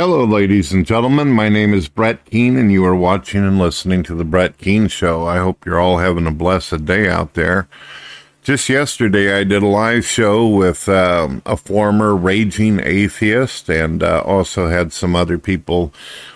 Hello, ladies and gentlemen. My name is Brett Keane, and you are watching and listening to The Brett Keane Show. I hope you're all having a blessed day out there. Just yesterday, I did a live show with um, a former raging atheist and uh, also had some other people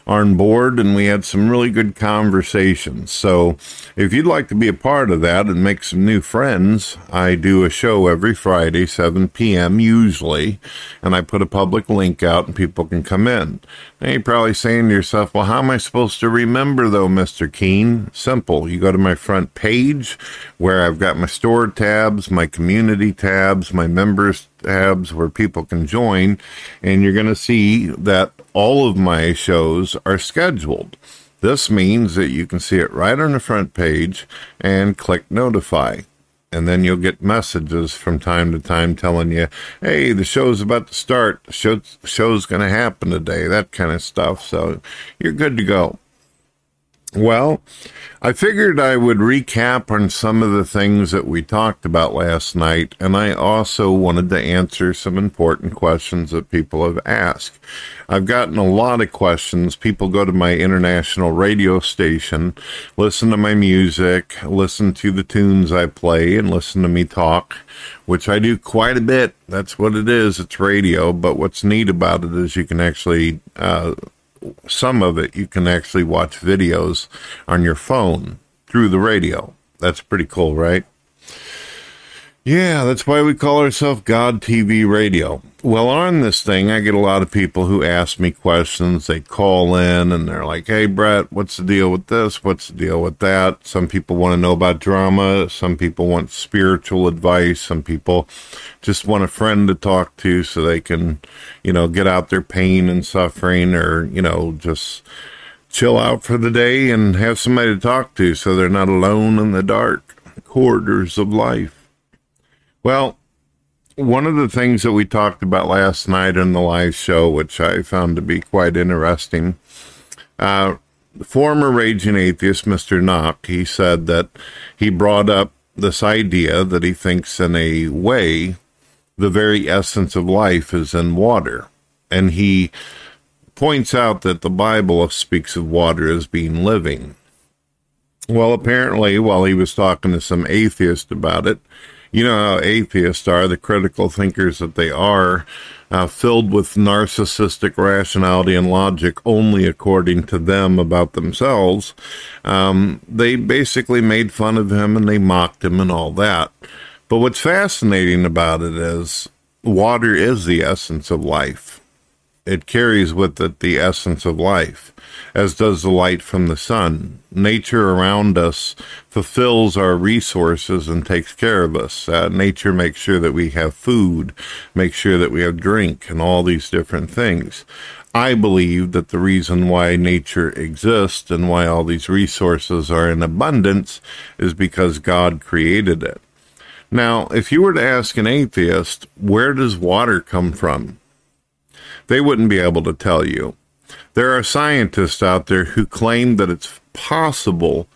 on board, and we had some really good conversations. So, if you'd like to be a part of that and make some new friends, I do a show every Friday, 7 p.m. usually, and I put a public link out and people can come in. Now, you're probably saying to yourself, well, how am I supposed to remember though, Mr. Keane? Simple. You go to my front page where I've got my store tabs, my community tabs, my members tabs where people can join, and you're going to see that all of my shows are scheduled. This means that you can see it right on the front page and click notify and then you'll get messages from time to time telling you, "Hey, the show's about to start. The show, show's going to happen today." That kind of stuff. So you're good to go. Well, I figured I would recap on some of the things that we talked about last night, and I also wanted to answer some important questions that people have asked. I've gotten a lot of questions. People go to my international radio station, listen to my music, listen to the tunes I play, and listen to me talk, which I do quite a bit. That's what it is. It's radio. But what's neat about it is you can actually uh, some of it you can actually watch videos on your phone through the radio. That's pretty cool, right? Yeah, that's why we call ourselves God TV Radio. Well, on this thing, I get a lot of people who ask me questions. They call in and they're like, Hey, Brett, what's the deal with this? What's the deal with that? Some people want to know about drama. Some people want spiritual advice. Some people just want a friend to talk to so they can, you know, get out their pain and suffering or, you know, just chill out for the day and have somebody to talk to so they're not alone in the dark corridors of life. Well, one of the things that we talked about last night in the live show, which I found to be quite interesting, uh, former raging atheist Mr. Knock, he said that he brought up this idea that he thinks, in a way, the very essence of life is in water. And he points out that the Bible speaks of water as being living. Well, apparently, while he was talking to some atheist about it, you know how atheists are, the critical thinkers that they are, uh, filled with narcissistic rationality and logic only according to them about themselves. Um, they basically made fun of him and they mocked him and all that. But what's fascinating about it is water is the essence of life. it carries with it the essence of life, as does the light from the sun. Nature around us fulfills our resources and takes care of us. Uh, nature makes sure that we have food, makes sure that we have drink, and all these different things. I believe that the reason why nature exists and why all these resources are in abundance is because God created it. Now, if you were to ask an atheist, where does water come from? They wouldn't be able to tell you. There are scientists out there who claim that it's possible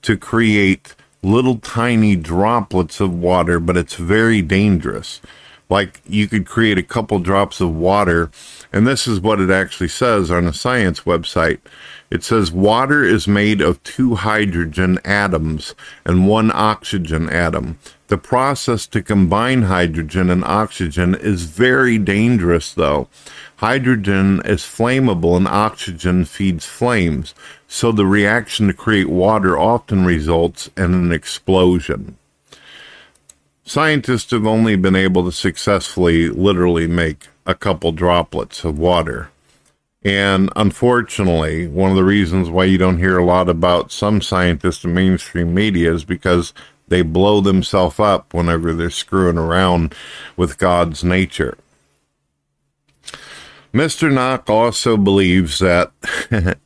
to create little tiny droplets of water, but it's very dangerous. Like you could create a couple drops of water and this is what it actually says on a science website. It says water is made of two hydrogen atoms and one oxygen atom. The process to combine hydrogen and oxygen is very dangerous, though. Hydrogen is flammable and oxygen feeds flames, so the reaction to create water often results in an explosion. Scientists have only been able to successfully literally make a couple droplets of water. And unfortunately, one of the reasons why you don't hear a lot about some scientists in mainstream media is because they blow themselves up whenever they're screwing around with God's nature. Mr. Knock also believes that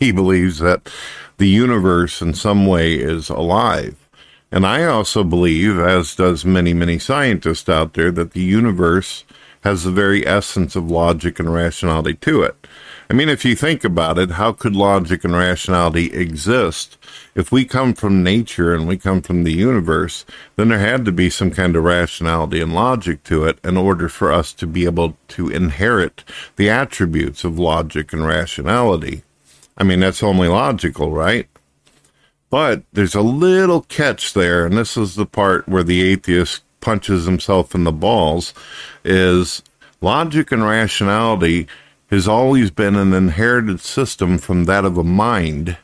he believes that the universe in some way is alive. And I also believe, as does many, many scientists out there, that the universe has the very essence of logic and rationality to it. I mean, if you think about it, how could logic and rationality exist? If we come from nature and we come from the universe, then there had to be some kind of rationality and logic to it in order for us to be able to inherit the attributes of logic and rationality. I mean, that's only logical, right? But there's a little catch there, and this is the part where the atheist punches himself in the balls is logic and rationality has always been an inherited system from that of a mind.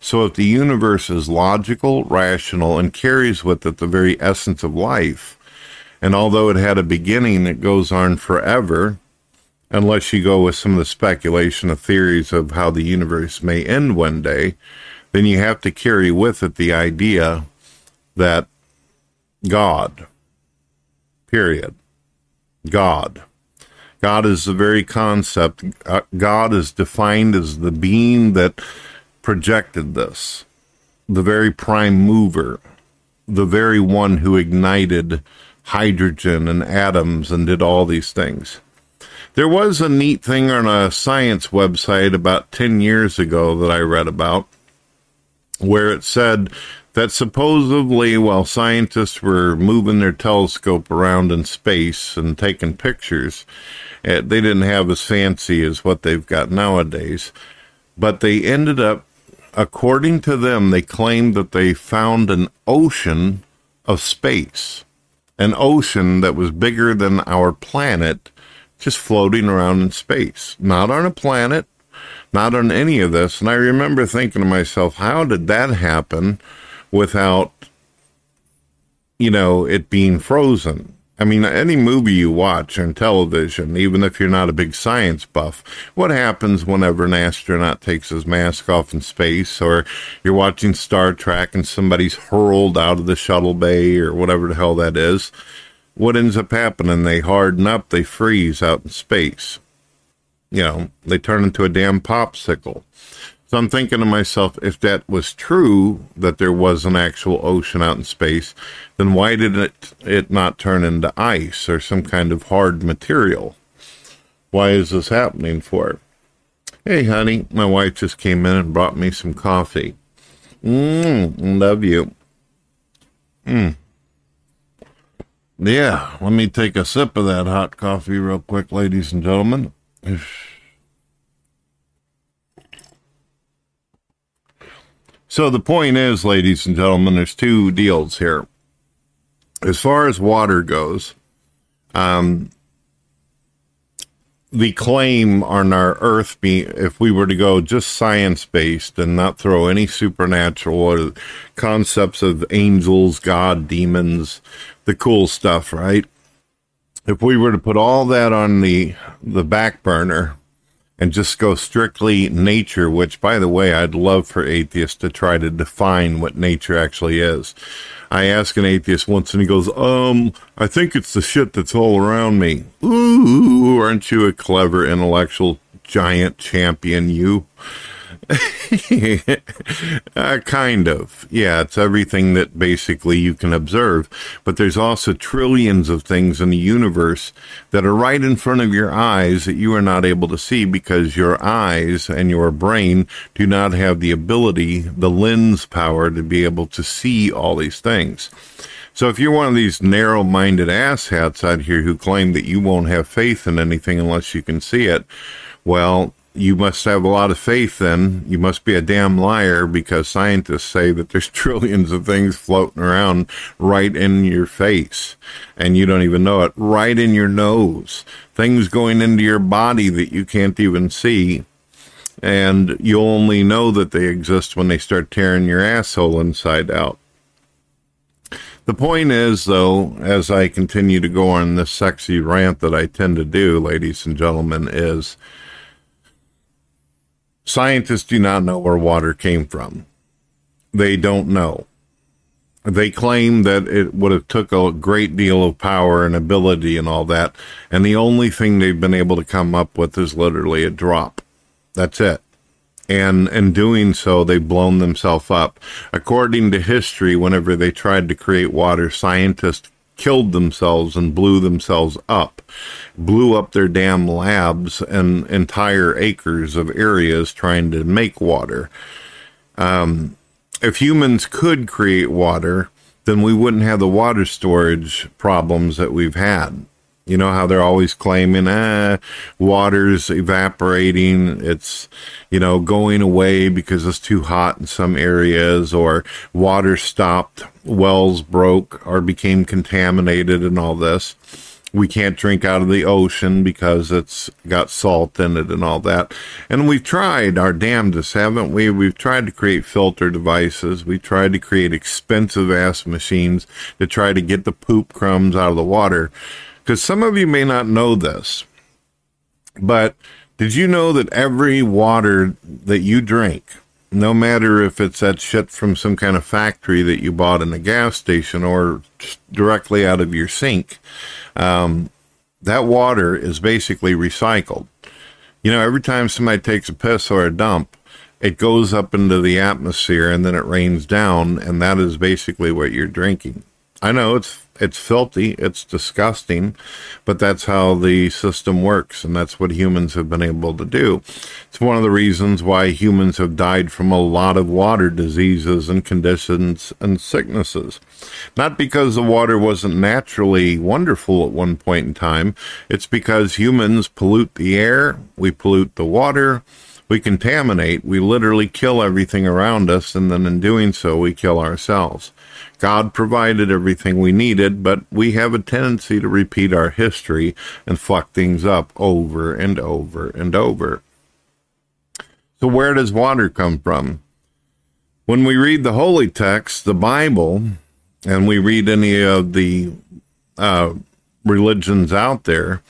So if the universe is logical, rational, and carries with it the very essence of life, and although it had a beginning, it goes on forever, unless you go with some of the speculation of theories of how the universe may end one day, then you have to carry with it the idea that God, period. God. God is the very concept. Uh, God is defined as the being that projected this, the very prime mover, the very one who ignited hydrogen and atoms and did all these things. There was a neat thing on a science website about 10 years ago that I read about where it said that supposedly while scientists were moving their telescope around in space and taking pictures, eh, they didn't have as fancy as what they've got nowadays. But they ended up, according to them, they claimed that they found an ocean of space, an ocean that was bigger than our planet, just floating around in space. Not on a planet, not on any of this. And I remember thinking to myself, how did that happen? Without, you know, it being frozen. I mean, any movie you watch on television, even if you're not a big science buff, what happens whenever an astronaut takes his mask off in space, or you're watching Star Trek and somebody's hurled out of the shuttle bay or whatever the hell that is? What ends up happening? They harden up, they freeze out in space. You know, they turn into a damn popsicle. So I'm thinking to myself, if that was true, that there was an actual ocean out in space, then why did it, it not turn into ice or some kind of hard material? Why is this happening for? Hey, honey, my wife just came in and brought me some coffee. Mmm, love you. Mmm. Yeah, let me take a sip of that hot coffee real quick, ladies and gentlemen. So the point is, ladies and gentlemen, there's two deals here. As far as water goes, um, the claim on our earth be if we were to go just science based and not throw any supernatural concepts of angels, God, demons, the cool stuff, right? If we were to put all that on the the back burner and just go strictly nature, which, by the way, I'd love for atheists to try to define what nature actually is. I ask an atheist once and he goes, Um, I think it's the shit that's all around me. Ooh, aren't you a clever intellectual giant champion, you? uh, kind of. Yeah, it's everything that basically you can observe. But there's also trillions of things in the universe that are right in front of your eyes that you are not able to see because your eyes and your brain do not have the ability, the lens power to be able to see all these things. So if you're one of these narrow minded asshats out here who claim that you won't have faith in anything unless you can see it, well, you must have a lot of faith then. You must be a damn liar because scientists say that there's trillions of things floating around right in your face and you don't even know it, right in your nose. Things going into your body that you can't even see. And you'll only know that they exist when they start tearing your asshole inside out. The point is, though, as I continue to go on this sexy rant that I tend to do, ladies and gentlemen, is Scientists do not know where water came from. They don't know. They claim that it would have took a great deal of power and ability and all that, and the only thing they've been able to come up with is literally a drop. That's it. And in doing so, they've blown themselves up. According to history, whenever they tried to create water, scientists killed themselves and blew themselves up, blew up their damn labs and entire acres of areas trying to make water. Um, if humans could create water, then we wouldn't have the water storage problems that we've had. You know how they're always claiming, ah, water's evaporating. It's, you know, going away because it's too hot in some areas or water stopped, wells broke or became contaminated and all this. We can't drink out of the ocean because it's got salt in it and all that. And we've tried our damnedest, haven't we? We've tried to create filter devices. We tried to create expensive ass machines to try to get the poop crumbs out of the water because some of you may not know this, but did you know that every water that you drink, no matter if it's that shit from some kind of factory that you bought in a gas station or directly out of your sink, um, that water is basically recycled. You know, every time somebody takes a piss or a dump, it goes up into the atmosphere and then it rains down, and that is basically what you're drinking. I know it's it's filthy, it's disgusting, but that's how the system works, and that's what humans have been able to do. It's one of the reasons why humans have died from a lot of water diseases and conditions and sicknesses. Not because the water wasn't naturally wonderful at one point in time, it's because humans pollute the air, we pollute the water, we contaminate, we literally kill everything around us, and then in doing so, we kill ourselves. God provided everything we needed, but we have a tendency to repeat our history and fuck things up over and over and over. So, where does water come from? When we read the holy text, the Bible, and we read any of the uh, religions out there,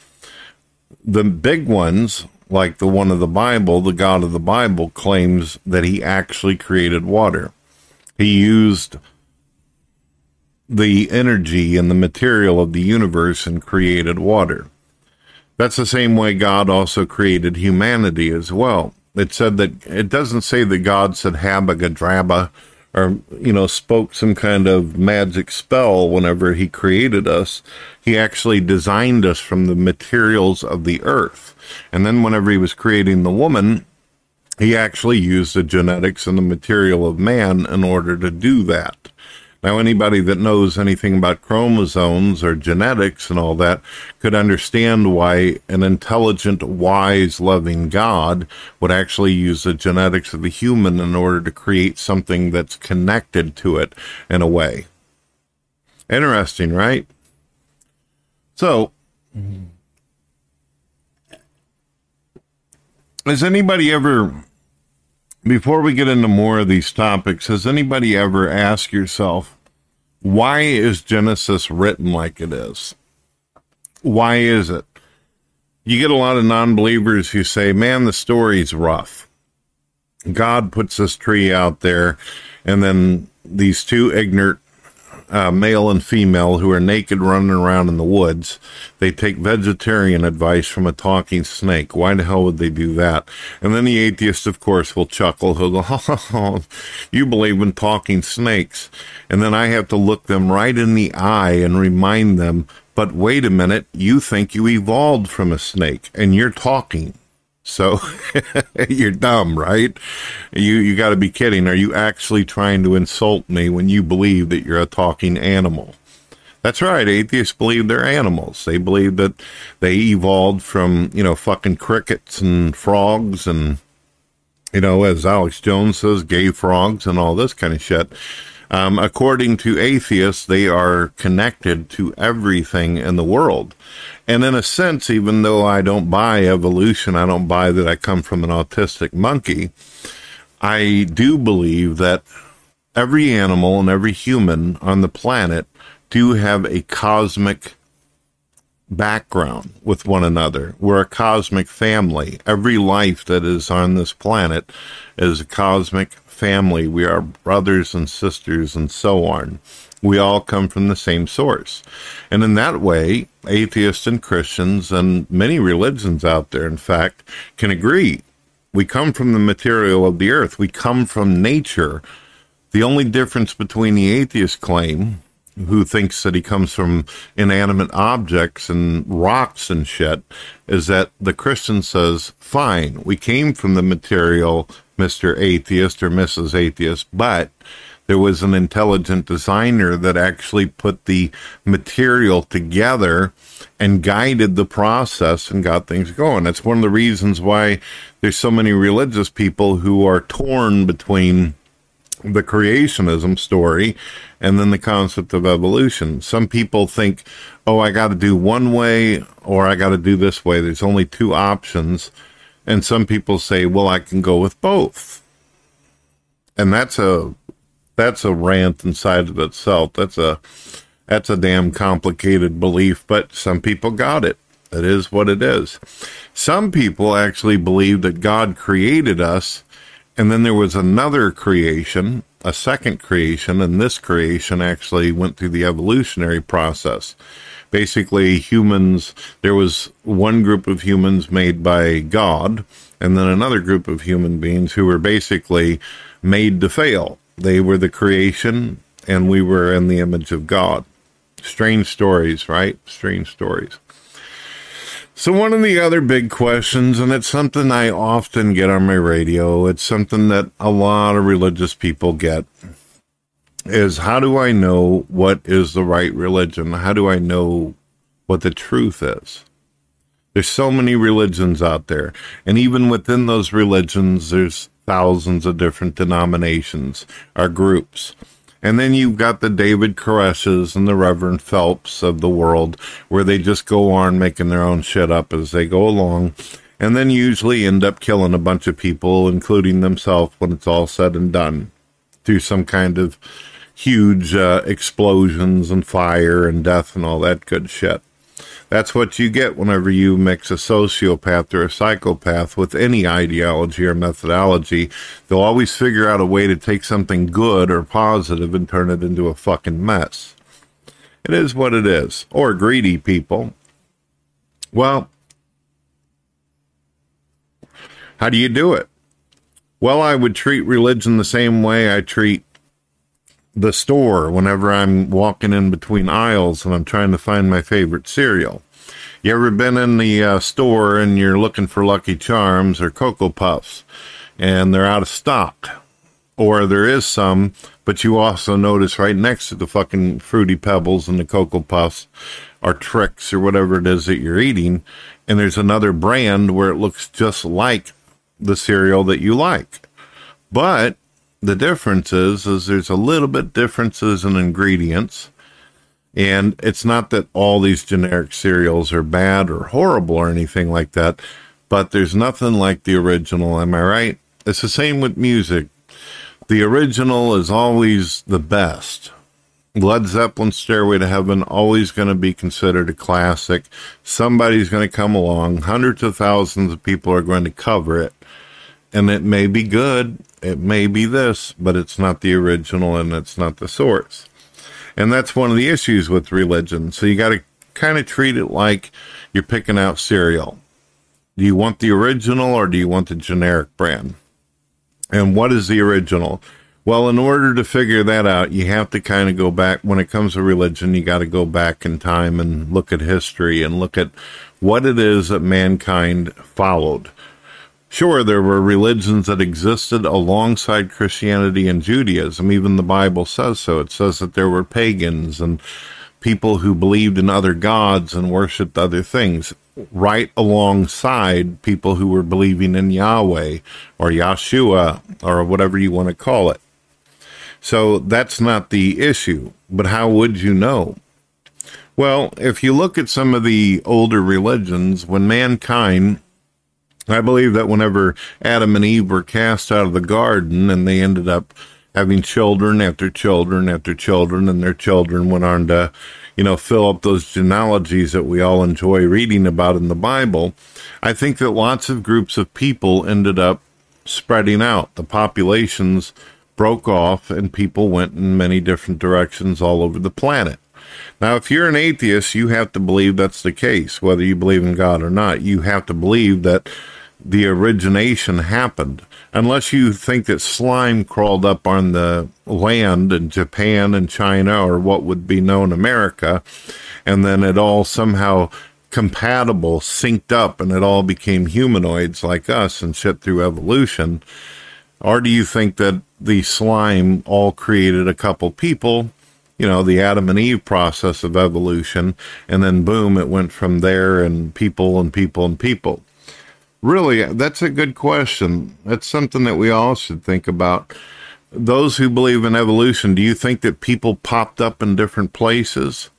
the big ones, like the one of the Bible, the God of the Bible, claims that he actually created water. He used the energy and the material of the universe and created water. That's the same way God also created humanity as well. It said that it doesn't say that God said habagadraba or, you know, spoke some kind of magic spell whenever he created us. He actually designed us from the materials of the earth. And then whenever he was creating the woman, he actually used the genetics and the material of man in order to do that. Now, anybody that knows anything about chromosomes or genetics and all that could understand why an intelligent, wise, loving God would actually use the genetics of the human in order to create something that's connected to it in a way. Interesting, right? So, mm-hmm. Has anybody ever before we get into more of these topics, has anybody ever asked yourself, why is Genesis written like it is? Why is it? you get a lot of non believers who say, man, the story's rough. God puts this tree out there, and then these two ignorant uh, male and female who are naked running around in the woods. They take vegetarian advice from a talking snake. Why the hell would they do that? And then the atheist, of course, will chuckle. He'll go, oh, you believe in talking snakes. And then I have to look them right in the eye and remind them, but wait a minute, you think you evolved from a snake and you're talking. So you're dumb, right? You you got to be kidding. Are you actually trying to insult me when you believe that you're a talking animal? That's right. Atheists believe they're animals. They believe that they evolved from, you know, fucking crickets and frogs and you know, as Alex Jones says, gay frogs and all this kind of shit. Um, according to atheists, they are connected to everything in the world. And in a sense, even though I don't buy evolution, I don't buy that I come from an autistic monkey, I do believe that every animal and every human on the planet do have a cosmic background with one another. We're a cosmic family. Every life that is on this planet is a cosmic family. We are brothers and sisters and so on. We all come from the same source. And in that way, atheists and Christians and many religions out there, in fact, can agree. We come from the material of the earth, we come from nature. The only difference between the atheist claim, who thinks that he comes from inanimate objects and rocks and shit, is that the Christian says, fine, we came from the material, Mr. Atheist or Mrs. Atheist, but there was an intelligent designer that actually put the material together and guided the process and got things going. That's one of the reasons why there's so many religious people who are torn between the creationism story and then the concept of evolution. Some people think, oh, I got to do one way or I got to do this way. There's only two options. And some people say, well, I can go with both. And that's a that's a rant inside of itself. That's a that's a damn complicated belief, but some people got it. It is what it is. Some people actually believe that God created us and then there was another creation, a second creation, and this creation actually went through the evolutionary process. Basically, humans, there was one group of humans made by God, and then another group of human beings who were basically made to fail. They were the creation, and we were in the image of God. Strange stories, right? Strange stories. So, one of the other big questions, and it's something I often get on my radio, it's something that a lot of religious people get, is how do I know what is the right religion? How do I know what the truth is? There's so many religions out there, and even within those religions, there's thousands of different denominations or groups. And then you've got the David Koreshes and the Reverend Phelps of the world, where they just go on making their own shit up as they go along, and then usually end up killing a bunch of people, including themselves, when it's all said and done, through some kind of huge uh, explosions and fire and death and all that good shit. That's what you get whenever you mix a sociopath or a psychopath with any ideology or methodology. They'll always figure out a way to take something good or positive and turn it into a fucking mess. It is what it is. Or greedy people. Well, how do you do it? Well, I would treat religion the same way I treat the store whenever I'm walking in between aisles and I'm trying to find my favorite cereal. You ever been in the uh, store and you're looking for Lucky Charms or Cocoa Puffs and they're out of stock? Or there is some, but you also notice right next to the fucking Fruity Pebbles and the Cocoa Puffs or Trix or whatever it is that you're eating, and there's another brand where it looks just like the cereal that you like. But the difference is, is there's a little bit differences in ingredients. And it's not that all these generic cereals are bad or horrible or anything like that, but there's nothing like the original. Am I right? It's the same with music. The original is always the best. Led Zeppelin Stairway to Heaven always going to be considered a classic. Somebody's going to come along, hundreds of thousands of people are going to cover it, and it may be good, it may be this, but it's not the original and it's not the source. And that's one of the issues with religion. So you got to kind of treat it like you're picking out cereal. Do you want the original or do you want the generic brand? And what is the original? Well, in order to figure that out, you have to kind of go back. When it comes to religion, you got to go back in time and look at history and look at what it is that mankind followed. Sure, there were religions that existed alongside Christianity and Judaism. Even the Bible says so. It says that there were pagans and people who believed in other gods and worshiped other things right alongside people who were believing in Yahweh or Yahshua or whatever you want to call it. So that's not the issue. But how would you know? Well, if you look at some of the older religions, when mankind, I believe that whenever Adam and Eve were cast out of the garden and they ended up having children after children after children, and their children went on to, you know, fill up those genealogies that we all enjoy reading about in the Bible, I think that lots of groups of people ended up spreading out. The populations broke off and people went in many different directions all over the planet. Now, if you're an atheist, you have to believe that's the case, whether you believe in God or not. You have to believe that the origination happened. Unless you think that slime crawled up on the land in Japan and China or what would be known America, and then it all somehow compatible, synced up, and it all became humanoids like us and shit through evolution. Or do you think that the slime all created a couple people, you know, the Adam and Eve process of evolution, and then boom, it went from there and people and people and people. Really, that's a good question. That's something that we all should think about. Those who believe in evolution, do you think that people popped up in different places?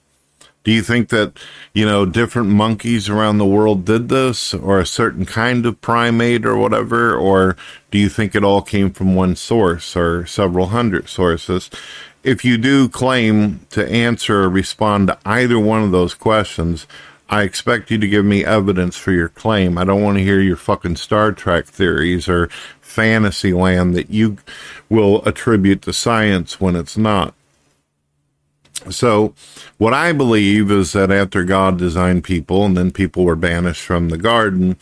Do you think that, you know, different monkeys around the world did this or a certain kind of primate or whatever? Or do you think it all came from one source or several hundred sources? If you do claim to answer or respond to either one of those questions, I expect you to give me evidence for your claim. I don't want to hear your fucking Star Trek theories or fantasy land that you will attribute to science when it's not. So, what I believe is that after God designed people and then people were banished from the garden,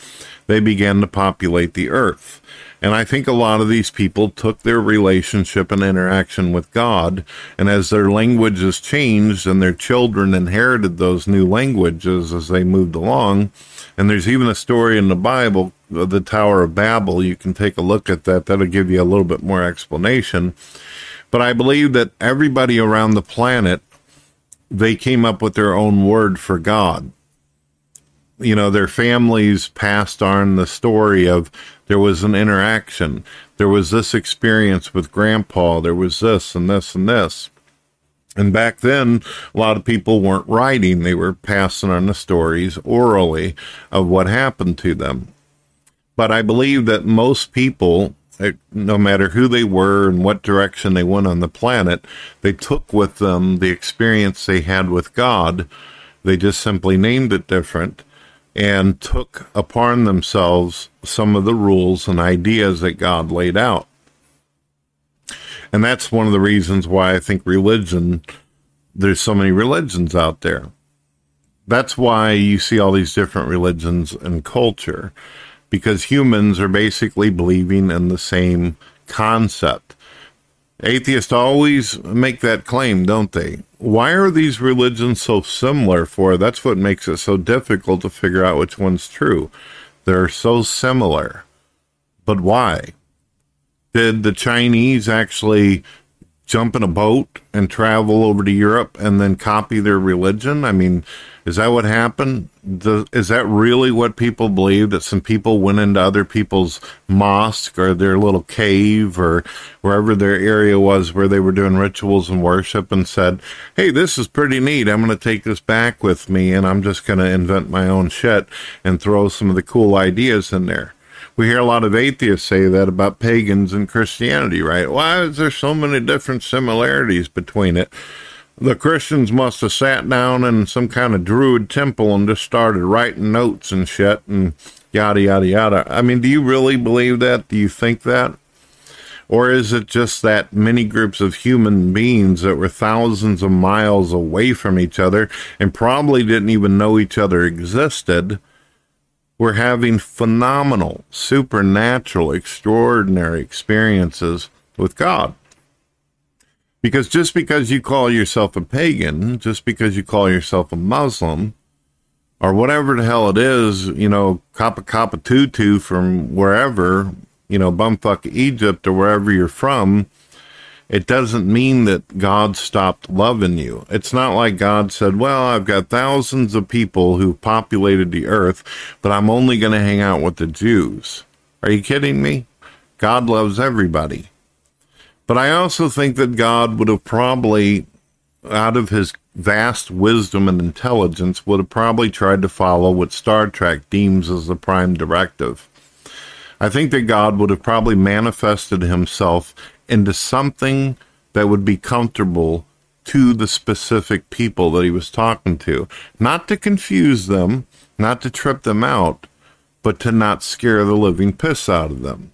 they began to populate the earth. And I think a lot of these people took their relationship and interaction with God, and as their languages changed and their children inherited those new languages as they moved along, and there's even a story in the Bible, uh, the Tower of Babel. You can take a look at that. That'll give you a little bit more explanation. But I believe that everybody around the planet they came up with their own word for God. You know, their families passed on the story of there was an interaction. There was this experience with grandpa. There was this and this and this. And back then, a lot of people weren't writing. They were passing on the stories orally of what happened to them. But I believe that most people eh, no matter who they were and what direction they went on the planet, they took with them the experience they had with God. They just simply named it different and took upon themselves some of the rules and ideas that God laid out. And that's one of the reasons why I think religion, there's so many religions out there. That's why you see all these different religions and culture because humans are basically believing in the same concept. Atheists always make that claim, don't they? Why are these religions so similar for? That's what makes it so difficult to figure out which one's true. They're so similar. But why? Did the Chinese actually jump in a boat and travel over to Europe and then copy their religion? I mean, is that what happened? The, is that really what people believe? That some people went into other people's mosque or their little cave or wherever their area was where they were doing rituals and worship and said, Hey, this is pretty neat. I'm going to take this back with me and I'm just going to invent my own shit and throw some of the cool ideas in there we hear a lot of atheists say that about pagans and Christianity, right? Why is there so many different similarities between it? The Christians must have sat down in some kind of druid temple and just started writing notes and shit and yada, yada, yada. I mean, do you really believe that? Do you think that? Or is it just that many groups of human beings that were thousands of miles away from each other and probably didn't even know each other existed were having phenomenal, supernatural, extraordinary experiences with God? Because just because you call yourself a pagan, just because you call yourself a Muslim, or whatever the hell it is, you know, Kappa Kappa Tutu from wherever, you know, bumfuck Egypt or wherever you're from, it doesn't mean that God stopped loving you. It's not like God said, Well, I've got thousands of people who populated the earth, but I'm only going to hang out with the Jews. Are you kidding me? God loves everybody. But I also think that God would have probably, out of his vast wisdom and intelligence, would have probably tried to follow what Star Trek deems as the prime directive. I think that God would have probably manifested himself into something that would be comfortable to the specific people that he was talking to. Not to confuse them, not to trip them out, but to not scare the living piss out of them.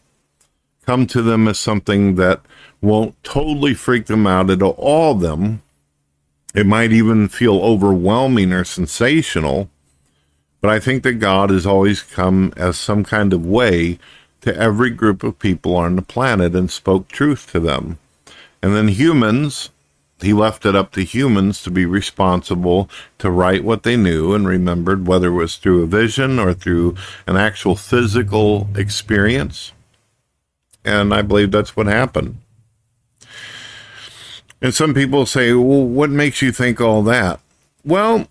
Come to them as something that won't totally freak them out. It'll awe them. It might even feel overwhelming or sensational. But I think that God has always come as some kind of way to every group of people on the planet and spoke truth to them. And then humans, he left it up to humans to be responsible to write what they knew and remembered, whether it was through a vision or through an actual physical experience. And I believe that's what happened. And some people say, well, what makes you think all that? Well,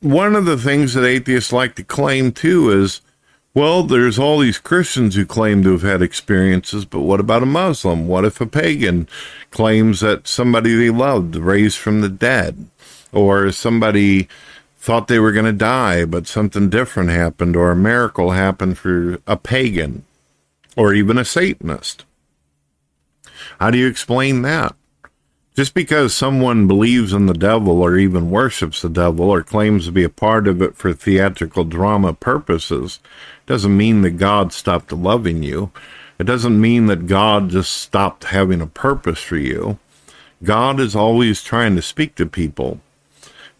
one of the things that atheists like to claim too is, well, there's all these Christians who claim to have had experiences, but what about a Muslim? What if a pagan claims that somebody they loved raised from the dead? Or somebody thought they were going to die, but something different happened, or a miracle happened for a pagan, or even a Satanist? How do you explain that? Just because someone believes in the devil or even worships the devil or claims to be a part of it for theatrical drama purposes doesn't mean that God stopped loving you. It doesn't mean that God just stopped having a purpose for you. God is always trying to speak to people.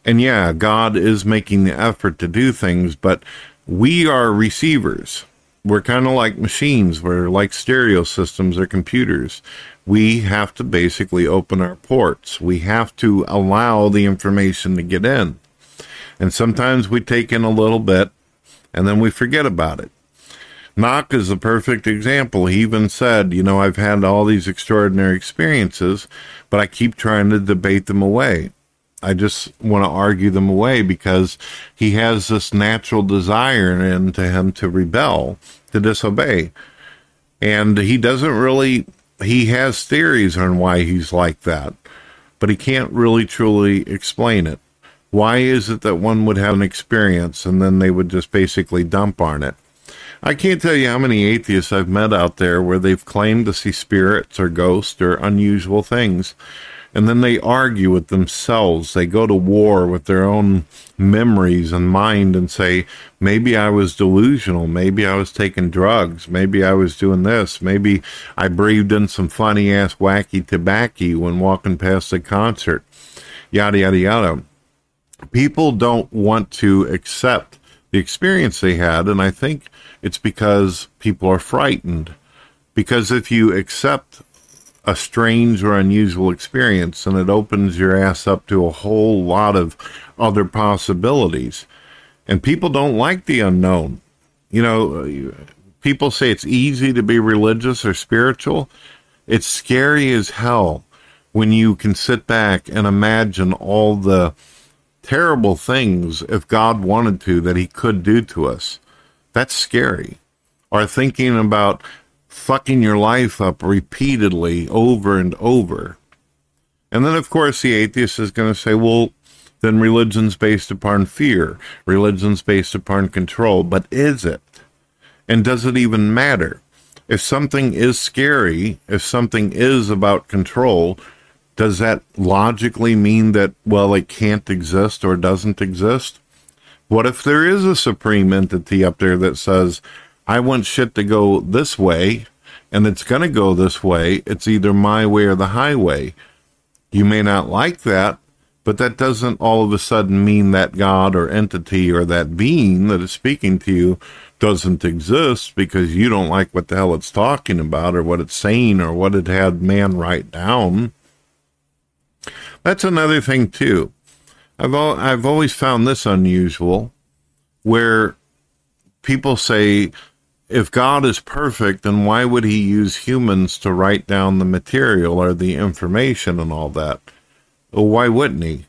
And yeah, God is making the effort to do things, but we are receivers. We're kind of like machines. We're like stereo systems or computers we have to basically open our ports. We have to allow the information to get in. And sometimes we take in a little bit and then we forget about it. Knock is a perfect example. He even said, You know, I've had all these extraordinary experiences, but I keep trying to debate them away. I just want to argue them away because he has this natural desire into him to rebel, to disobey. And he doesn't really he has theories on why he's like that, but he can't really truly explain it. Why is it that one would have an experience and then they would just basically dump on it? I can't tell you how many atheists I've met out there where they've claimed to see spirits or ghosts or unusual things, and then they argue with themselves. They go to war with their own memories and mind and say, maybe I was delusional. Maybe I was taking drugs. Maybe I was doing this. Maybe I breathed in some funny ass wacky tobacco when walking past a concert. Yada, yada, yada. People don't want to accept the experience they had. And I think it's because people are frightened. Because if you accept a strange or unusual experience and it opens your ass up to a whole lot of other possibilities. And people don't like the unknown. You know, people say it's easy to be religious or spiritual. It's scary as hell when you can sit back and imagine all the terrible things if God wanted to that he could do to us. That's scary. Or thinking about fucking your life up repeatedly over and over. And then, of course, the atheist is going to say, well, then religion's based upon fear, religion's based upon control. But is it? And does it even matter? If something is scary, if something is about control, does that logically mean that, well, it can't exist or doesn't exist? What if there is a supreme entity up there that says, I want shit to go this way and it's going to go this way? It's either my way or the highway. You may not like that, but that doesn't all of a sudden mean that God or entity or that being that is speaking to you doesn't exist because you don't like what the hell it's talking about or what it's saying or what it had man write down. That's another thing too. I've al- I've always found this unusual where people say if God is perfect, then why would he use humans to write down the material or the information and all that? Well, why wouldn't he?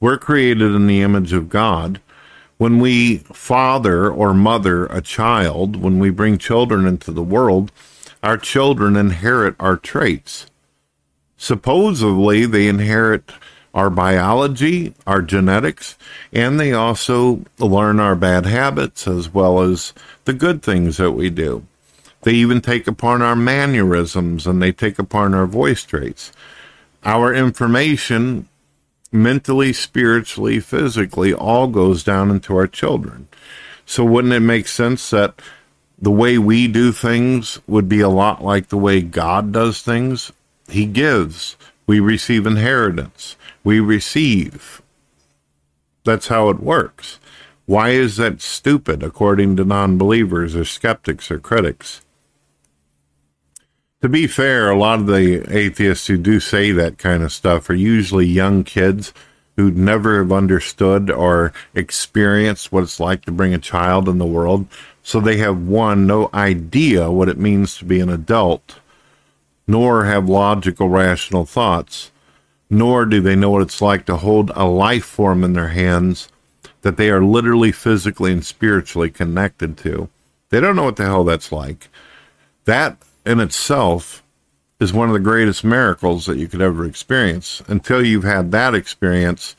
We're created in the image of God. When we father or mother a child, when we bring children into the world, our children inherit our traits. Supposedly, they inherit our biology, our genetics, and they also learn our bad habits as well as the good things that we do. They even take upon our mannerisms and they take upon our voice traits. Our information, mentally, spiritually, physically, all goes down into our children. So, wouldn't it make sense that the way we do things would be a lot like the way God does things? He gives, we receive inheritance we receive. That's how it works. Why is that stupid, according to non believers or skeptics or critics? To be fair, a lot of the atheists who do say that kind of stuff are usually young kids who never have understood or experienced what it's like to bring a child in the world. So they have, one, no idea what it means to be an adult, nor have logical, rational thoughts nor do they know what it's like to hold a life form in their hands that they are literally, physically, and spiritually connected to. They don't know what the hell that's like. That in itself is one of the greatest miracles that you could ever experience. Until you've had that experience,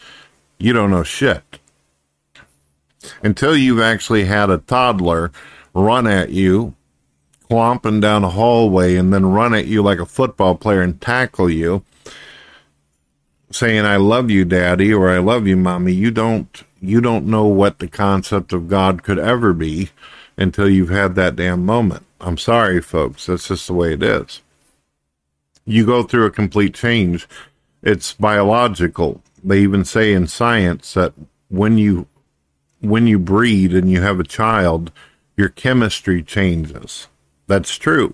you don't know shit. Until you've actually had a toddler run at you, clomping down a hallway, and then run at you like a football player and tackle you saying I love you daddy or I love you mommy you don't you don't know what the concept of God could ever be until you've had that damn moment. I'm sorry folks, that's just the way it is. You go through a complete change. It's biological. They even say in science that when you when you breed and you have a child, your chemistry changes. That's true.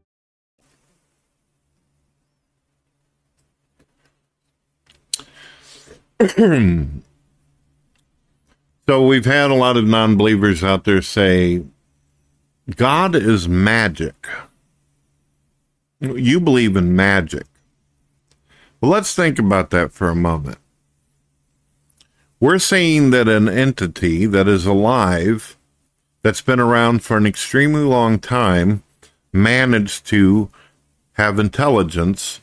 so we've had a lot of non believers out there say, God is magic. You believe in magic. Well, let's think about that for a moment. We're saying that an entity that is alive, that's been around for an extremely long time, managed to have intelligence,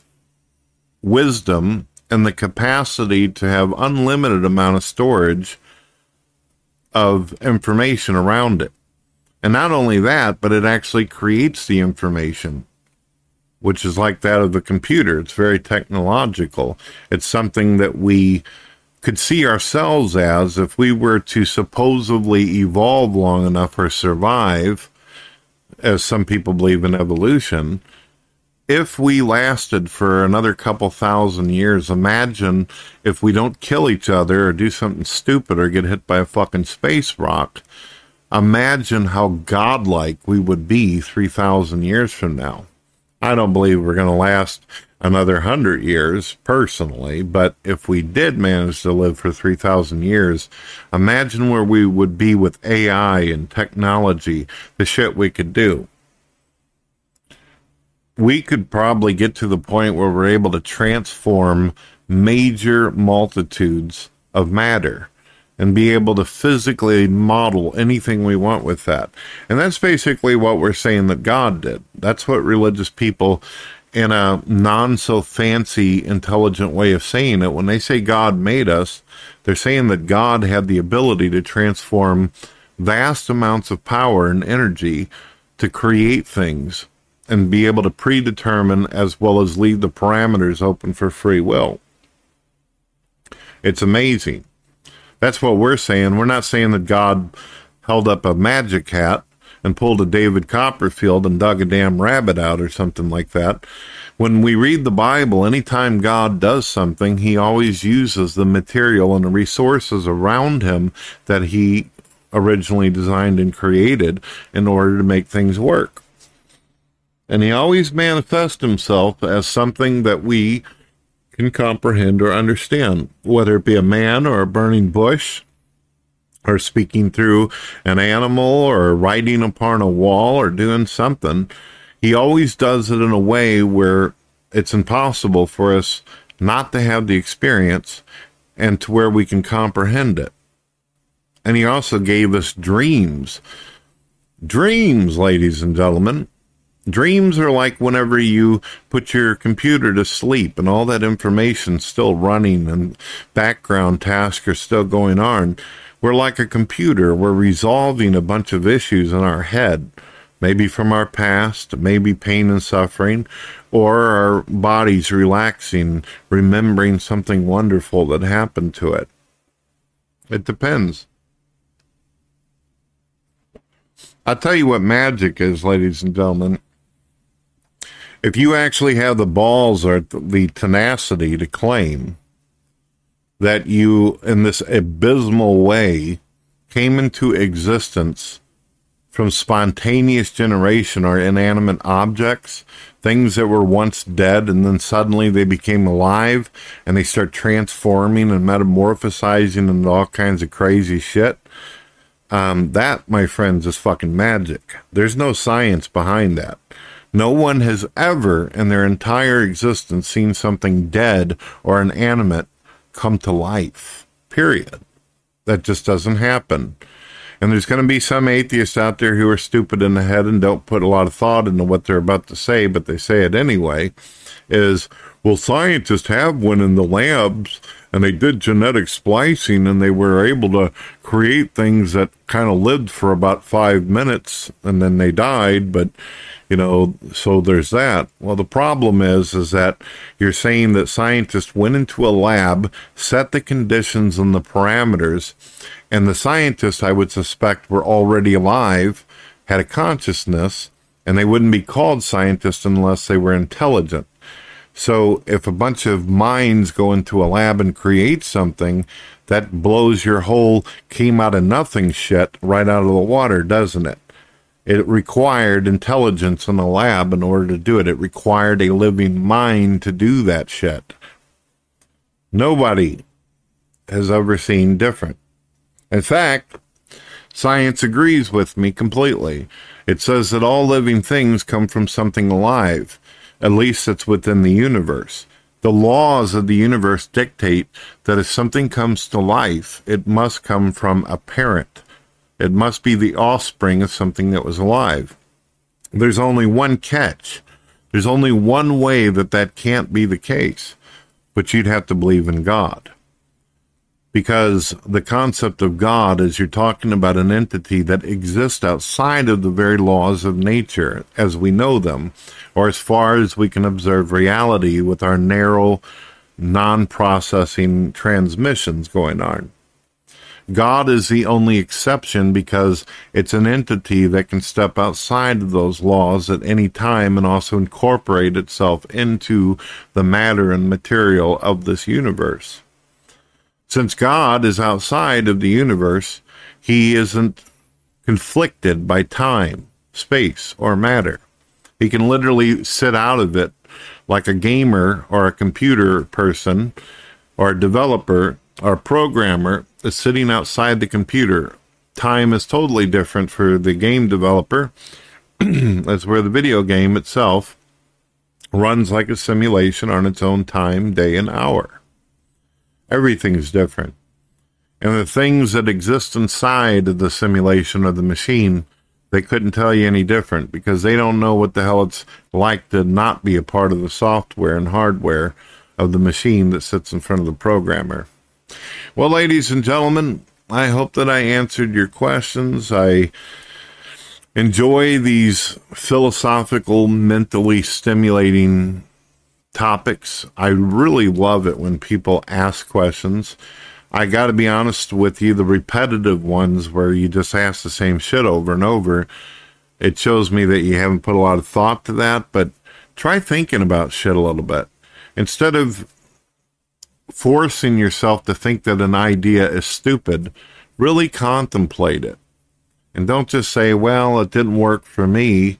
wisdom, and the capacity to have unlimited amount of storage of information around it. And not only that, but it actually creates the information, which is like that of the computer. It's very technological. It's something that we could see ourselves as if we were to supposedly evolve long enough or survive, as some people believe in evolution if we lasted for another couple thousand years, imagine if we don't kill each other or do something stupid or get hit by a fucking space rock. Imagine how godlike we would be 3,000 years from now. I don't believe we're going to last another hundred years personally, but if we did manage to live for 3,000 years, imagine where we would be with AI and technology, the shit we could do we could probably get to the point where we're able to transform major multitudes of matter and be able to physically model anything we want with that. And that's basically what we're saying that God did. That's what religious people in a non so fancy, intelligent way of saying it, when they say God made us, they're saying that God had the ability to transform vast amounts of power and energy to create things and be able to predetermine as well as leave the parameters open for free will. It's amazing. That's what we're saying. We're not saying that God held up a magic hat and pulled a David Copperfield and dug a damn rabbit out or something like that. When we read the Bible, anytime God does something, he always uses the material and the resources around him that he originally designed and created in order to make things work. And he always manifests himself as something that we can comprehend or understand, whether it be a man or a burning bush, or speaking through an animal, or writing upon a wall, or doing something. He always does it in a way where it's impossible for us not to have the experience and to where we can comprehend it. And he also gave us dreams. Dreams, ladies and gentlemen. Dreams are like whenever you put your computer to sleep and all that information still running and background tasks are still going on. We're like a computer. We're resolving a bunch of issues in our head, maybe from our past, maybe pain and suffering, or our bodies relaxing, remembering something wonderful that happened to it. It depends. I'll tell you what magic is, ladies and gentlemen. If you actually have the balls or the tenacity to claim that you, in this abysmal way, came into existence from spontaneous generation or inanimate objects, things that were once dead and then suddenly they became alive and they start transforming and metamorphosizing into all kinds of crazy shit. Um, that, my friends, is fucking magic. There's no science behind that. No one has ever in their entire existence seen something dead or inanimate come to life. Period. That just doesn't happen. And there's going to be some atheists out there who are stupid in the head and don't put a lot of thought into what they're about to say, but they say it anyway. Is, well, scientists have one in the labs and they did genetic splicing and they were able to create things that kind of lived for about five minutes and then they died but you know so there's that. Well the problem is is that you're saying that scientists went into a lab set the conditions and the parameters and the scientists i would suspect were already alive had a consciousness and they wouldn't be called scientists unless they were intelligent so if a bunch of minds go into a lab and create something, that blows your whole came out of nothing shit right out of the water, doesn't it? It required intelligence in the lab in order to do it. It required a living mind to do that shit. Nobody has ever seen different. In fact, science agrees with me completely. It says that all living things come from something alive. At least it's within the universe. The laws of the universe dictate that if something comes to life, it must come from a parent. It must be the offspring of something that was alive. There's only one catch. There's only one way that that can't be the case, but you'd have to believe in God because the concept of God is you're talking about an entity that exists outside of the very laws of nature as we know them, or as far as we can observe reality with our narrow, non processing transmissions going on. God is the only exception because it's an entity that can step outside of those laws at any time and also incorporate itself into the matter and material of this universe. Since God is outside of the universe, he isn't conflicted by time, space, or matter. He can literally sit out of it like a gamer or a computer person or a developer or a programmer is sitting outside the computer. Time is totally different for the game developer. That's where the video game itself runs like a simulation on its own time, day, and hour. Everything's different. And the things that exist inside of the simulation of the machine, they couldn't tell you any different because they don't know what the hell it's like to not be a part of the software and hardware of the machine that sits in front of the programmer. Well, ladies and gentlemen, I hope that I answered your questions. I enjoy these philosophical, mentally stimulating topics. I really love it when people ask questions. I got to be honest with you, the repetitive ones where you just ask the same shit over and over, it shows me that you haven't put a lot of thought to that. But try thinking about shit a little bit. Instead of forcing yourself to think that an idea is stupid, really contemplate it. And don't just say, well, it didn't work for me,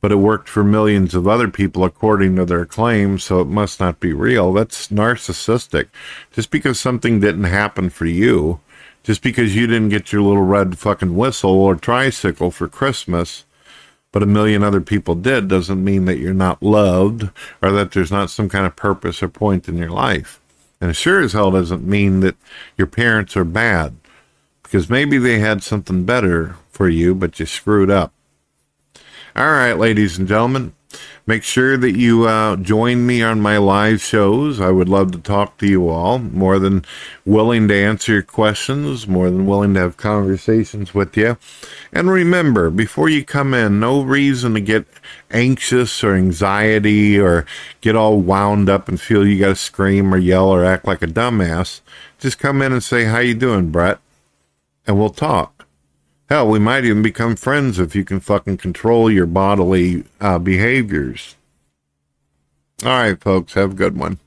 but it worked for millions of other people according to their claims, so it must not be real. That's narcissistic. Just because something didn't happen for you, just because you didn't get your little red fucking whistle or tricycle for Christmas, but a million other people did, doesn't mean that you're not loved or that there's not some kind of purpose or point in your life. And sure as hell doesn't mean that your parents are bad because maybe they had something better for you, but you screwed up. All right, ladies and gentlemen, make sure that you uh, join me on my live shows. I would love to talk to you all. More than willing to answer your questions, more than willing to have conversations with you. And remember, before you come in, no reason to get anxious or anxiety or get all wound up and feel you got to scream or yell or act like a dumbass. Just come in and say, "How you doing, Brett?" and we'll talk. Hell, we might even become friends if you can fucking control your bodily uh, behaviors. All right, folks, have a good one.